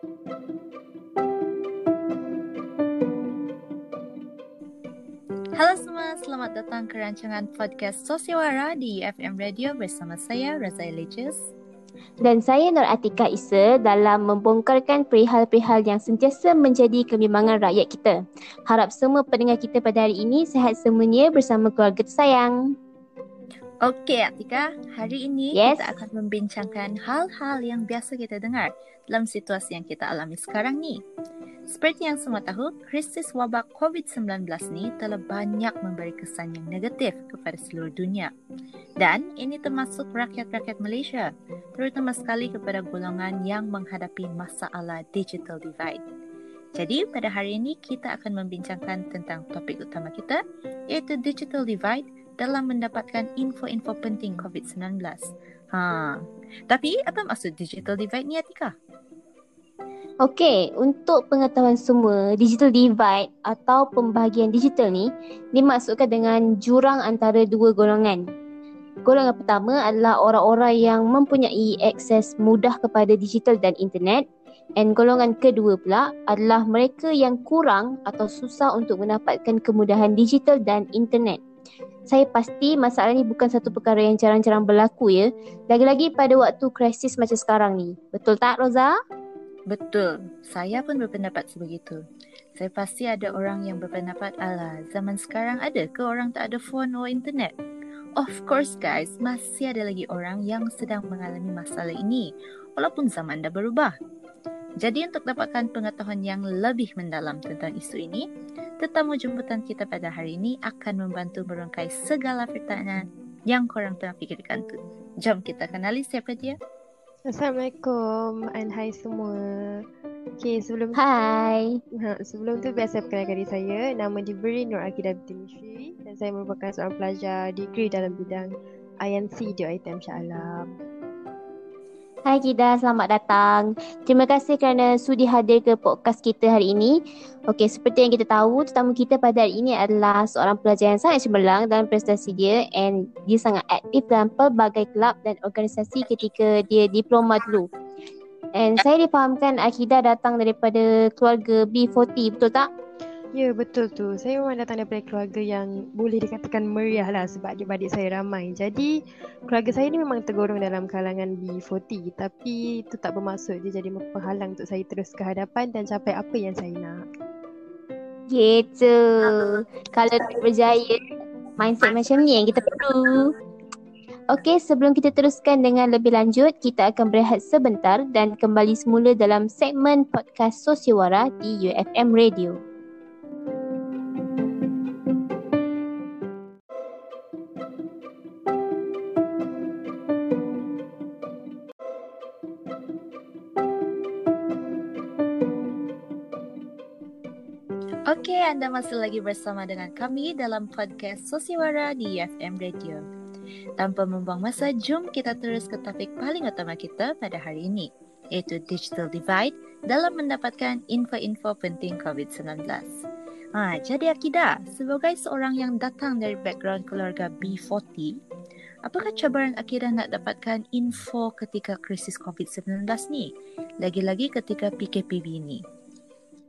Halo semua, selamat datang ke rancangan podcast Sosiawara di UFM Radio bersama saya Razai Leches dan saya Nur Atika Isa dalam membongkarkan perihal-perihal yang sentiasa menjadi kebimbangan rakyat kita. Harap semua pendengar kita pada hari ini sehat semuanya bersama keluarga tersayang. Okey Atika, hari ini yes. kita akan membincangkan hal-hal yang biasa kita dengar dalam situasi yang kita alami sekarang ni. Seperti yang semua tahu, krisis wabak COVID-19 ni telah banyak memberi kesan yang negatif kepada seluruh dunia. Dan ini termasuk rakyat-rakyat Malaysia, terutama sekali kepada golongan yang menghadapi masalah digital divide. Jadi pada hari ini kita akan membincangkan tentang topik utama kita iaitu digital divide dalam mendapatkan info-info penting COVID-19. Ha. Tapi apa maksud digital divide ni Atika? Okey, untuk pengetahuan semua, digital divide atau pembahagian digital ni dimaksudkan dengan jurang antara dua golongan. Golongan pertama adalah orang-orang yang mempunyai akses mudah kepada digital dan internet dan golongan kedua pula adalah mereka yang kurang atau susah untuk mendapatkan kemudahan digital dan internet. Saya pasti masalah ni bukan satu perkara yang jarang-jarang berlaku ya. Lagi-lagi pada waktu krisis macam sekarang ni. Betul tak Roza? Betul. Saya pun berpendapat sebegitu. Saya pasti ada orang yang berpendapat, ala zaman sekarang ada ke orang tak ada phone atau internet? Of course guys, masih ada lagi orang yang sedang mengalami masalah ini walaupun zaman dah berubah. Jadi untuk dapatkan pengetahuan yang lebih mendalam tentang isu ini, tetamu jemputan kita pada hari ini akan membantu merungkai segala pertanyaan yang korang tengah fikirkan tu. Jom kita kenali siapa dia. Assalamualaikum and hai semua. Okay, sebelum Hai. Ha, sebelum tu biasa perkenalkan diri saya. Nama diberi Nur Akidah binti Mishri dan saya merupakan seorang pelajar degree dalam bidang INC di ITM Shah Alam. Hai Kida, selamat datang. Terima kasih kerana sudi hadir ke podcast kita hari ini. Okey, seperti yang kita tahu, tetamu kita pada hari ini adalah seorang pelajar yang sangat cemerlang dalam prestasi dia and dia sangat aktif dalam pelbagai kelab dan organisasi ketika dia diploma dulu. And saya difahamkan Akida datang daripada keluarga B40, betul tak? Ya betul tu. Saya memang datang daripada keluarga yang boleh dikatakan meriah lah sebab adik-adik saya ramai. Jadi keluarga saya ni memang tergolong dalam kalangan B40 tapi itu tak bermaksud dia jadi penghalang untuk saya terus ke hadapan dan capai apa yang saya nak. Gitu. Kalau berjaya mindset macam ni yang kita perlu. Okey, sebelum kita teruskan dengan lebih lanjut, kita akan berehat sebentar dan kembali semula dalam segmen podcast Sosiawara di UFM Radio. Okey, anda masih lagi bersama dengan kami dalam podcast Sosiawara di UFM Radio. Tanpa membuang masa, jom kita terus ke topik paling utama kita pada hari ini, iaitu Digital Divide dalam mendapatkan info-info penting COVID-19. Ha, jadi Akida, sebagai seorang yang datang dari background keluarga B40, apakah cabaran Akida nak dapatkan info ketika krisis COVID-19 ni? Lagi-lagi ketika PKPB ni.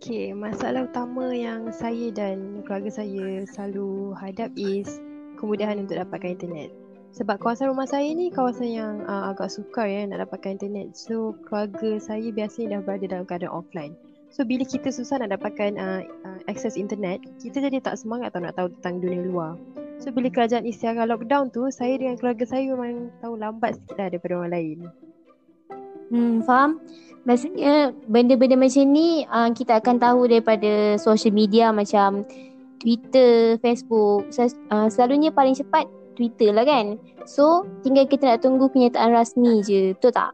Okay, masalah utama yang saya dan keluarga saya selalu hadap is kemudahan untuk dapatkan internet. Sebab kawasan rumah saya ni kawasan yang uh, agak sukar ya nak dapatkan internet. So keluarga saya biasanya dah berada dalam keadaan offline. So bila kita susah nak dapatkan uh, uh, akses internet, kita jadi tak semangat atau nak tahu tentang dunia luar. So bila kerajaan istiara lockdown tu, saya dengan keluarga saya memang tahu lambat sikit lah daripada orang lain. Hmm, faham? Maksudnya benda-benda macam ni uh, kita akan tahu daripada social media macam Twitter, Facebook. Uh, selalunya paling cepat Twitter lah kan. So tinggal kita nak tunggu kenyataan rasmi je. Betul tak?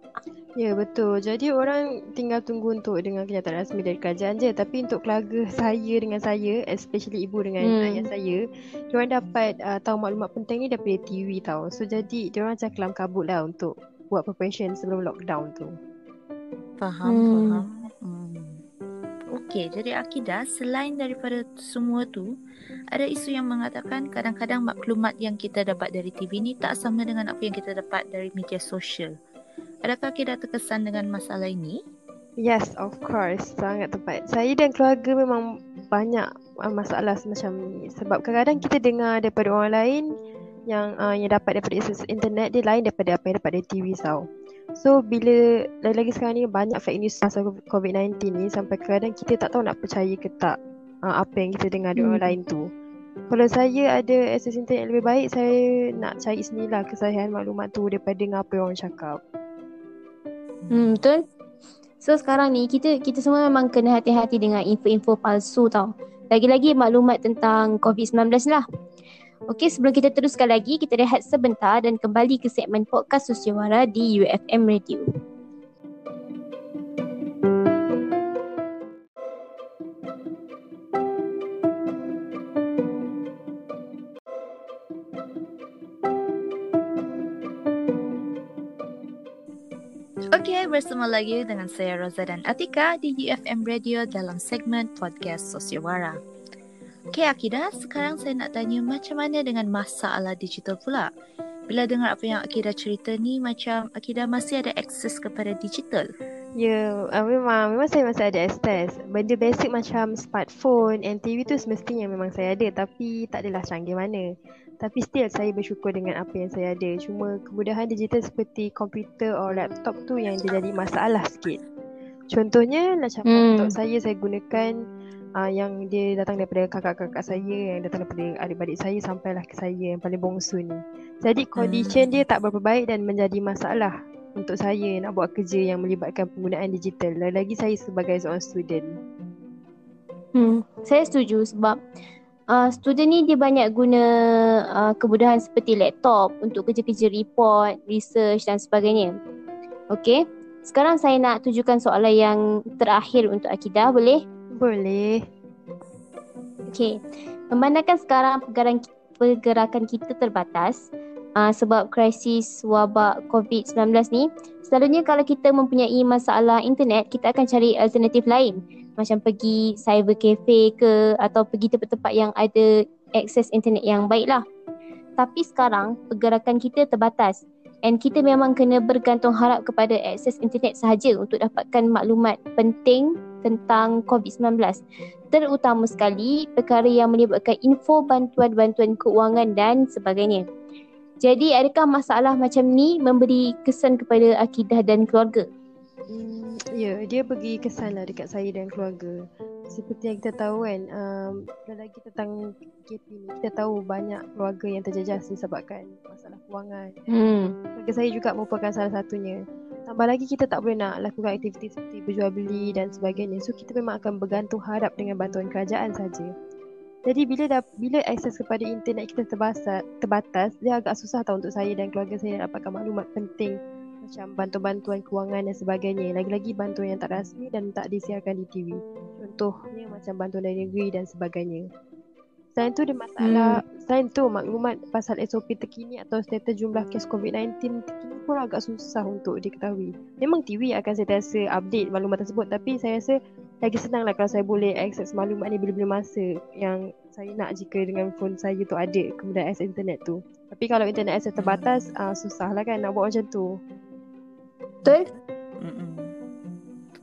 Ya betul. Jadi orang tinggal tunggu untuk dengan kenyataan rasmi dari kerajaan je. Tapi untuk keluarga saya dengan saya, especially ibu dengan hmm. ayah saya, diorang dapat uh, tahu maklumat penting ni daripada TV tau. So jadi diorang macam kelam kabut lah untuk buat preparation sebelum lockdown tu. Faham, hmm. faham. Hmm. Okey, jadi Akidah selain daripada semua tu, ada isu yang mengatakan kadang-kadang maklumat yang kita dapat dari TV ni tak sama dengan apa yang kita dapat dari media sosial. Adakah Akidah terkesan dengan masalah ini? Yes, of course. Sangat tepat. Saya dan keluarga memang banyak uh, masalah semacam ni. Sebab kadang-kadang kita dengar daripada orang lain yang uh, yang dapat daripada akses internet dia lain daripada apa yang dapat dari TV tau. So bila lagi-lagi sekarang ni banyak fake news pasal COVID-19 ni sampai kadang-kadang kita tak tahu nak percaya ke tak uh, apa yang kita dengar dari hmm. orang lain tu. Kalau saya ada akses internet yang lebih baik, saya nak cari sendirilah kesahihan maklumat tu daripada dengan apa yang orang cakap. Hmm, betul. So sekarang ni kita kita semua memang kena hati-hati dengan info-info palsu tau. Lagi-lagi maklumat tentang COVID-19 lah. Okey, sebelum kita teruskan lagi, kita rehat sebentar dan kembali ke segmen podcast Sosiawara di UFM Radio. Okey, bersama lagi dengan saya Roza dan Atika di UFM Radio dalam segmen podcast Sosiawara. Okey, Akida, sekarang saya nak tanya macam mana dengan masalah digital pula? Bila dengar apa yang Akida cerita ni, macam Akida masih ada akses kepada digital? Ya, yeah, uh, memang memang saya masih ada akses. Benda basic macam smartphone and TV tu semestinya memang saya ada tapi tak adalah canggih mana. Tapi still saya bersyukur dengan apa yang saya ada. Cuma kemudahan digital seperti komputer atau laptop tu yang dia jadi masalah sikit. Contohnya macam hmm. laptop saya saya gunakan uh, yang dia datang daripada kakak-kakak saya yang datang daripada adik-adik saya sampailah ke saya yang paling bongsu ni. Jadi condition hmm. dia tak berapa baik dan menjadi masalah untuk saya nak buat kerja yang melibatkan penggunaan digital. Lagi-lagi saya sebagai seorang student. Hmm, saya setuju sebab uh, student ni dia banyak guna uh, kemudahan seperti laptop untuk kerja-kerja report, research dan sebagainya. Okey. Sekarang saya nak tujukan soalan yang terakhir untuk Akidah, boleh? Boleh. Okey. Memandangkan sekarang pergerakan, pergerakan kita terbatas uh, sebab krisis wabak COVID-19 ni, selalunya kalau kita mempunyai masalah internet, kita akan cari alternatif lain macam pergi cyber cafe ke atau pergi tempat-tempat yang ada akses internet yang baik lah. Tapi sekarang pergerakan kita terbatas and kita memang kena bergantung harap kepada akses internet sahaja untuk dapatkan maklumat penting tentang COVID-19. Terutama sekali perkara yang melibatkan info bantuan-bantuan keuangan dan sebagainya. Jadi adakah masalah macam ni memberi kesan kepada akidah dan keluarga? Hmm, ya, dia bagi kesan lah dekat saya dan keluarga. Seperti yang kita tahu kan, um, lagi tentang KP ni, kita tahu banyak keluarga yang terjejas disebabkan masalah kewangan. Hmm. Keluarga saya juga merupakan salah satunya. Tambah lagi kita tak boleh nak lakukan aktiviti seperti berjual beli dan sebagainya. So kita memang akan bergantung harap dengan bantuan kerajaan saja. Jadi bila dah, bila akses kepada internet kita terbatas, terbatas, dia agak susah tahu untuk saya dan keluarga saya dapatkan maklumat penting macam bantuan-bantuan kewangan dan sebagainya. Lagi-lagi bantuan yang tak rasmi dan tak disiarkan di TV. Contohnya macam bantuan dari negeri dan sebagainya. Selain tu ada masalah, hmm. selain tu maklumat pasal SOP terkini atau status jumlah kes COVID-19 terkini pun agak susah untuk diketahui. Memang TV akan sentiasa update maklumat tersebut tapi saya rasa lagi senang lah kalau saya boleh akses maklumat ni bila-bila masa yang saya nak jika dengan phone saya tu ada kemudian akses internet tu. Tapi kalau internet akses terbatas, uh, susah lah kan nak buat macam tu. Betul?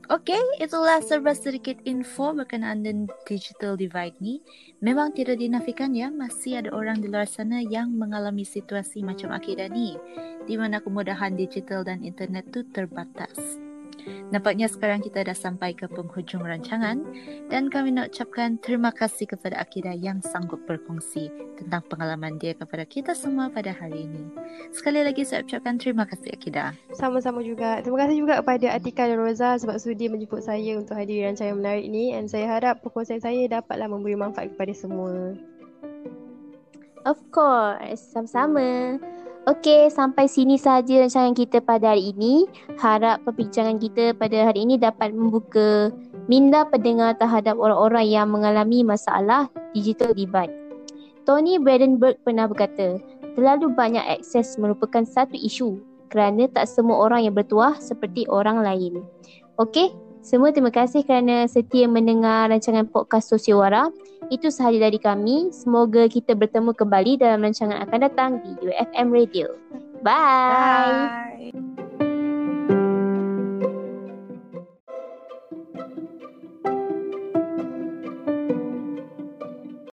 Okay, itulah serba sedikit info berkenaan dengan digital divide ni. Memang tidak dinafikan ya, masih ada orang di luar sana yang mengalami situasi macam Akidah ni. Di mana kemudahan digital dan internet tu terbatas. Nampaknya sekarang kita dah sampai ke penghujung rancangan dan kami nak ucapkan terima kasih kepada Akida yang sanggup berkongsi tentang pengalaman dia kepada kita semua pada hari ini. Sekali lagi saya ucapkan terima kasih Akida. Sama-sama juga. Terima kasih juga kepada Atika dan Roza sebab sudi menjemput saya untuk hadir rancangan menarik ini dan saya harap perkongsian saya dapatlah memberi manfaat kepada semua. Of course, sama-sama. Okey, sampai sini sahaja rancangan kita pada hari ini. Harap perbincangan kita pada hari ini dapat membuka minda pendengar terhadap orang-orang yang mengalami masalah digital divide. Tony Bradenberg pernah berkata, terlalu banyak akses merupakan satu isu kerana tak semua orang yang bertuah seperti orang lain. Okey, semua terima kasih kerana setia mendengar rancangan podcast Sosiowara. Itu sahaja dari kami. Semoga kita bertemu kembali dalam rancangan akan datang di UFM Radio. Bye. Bye.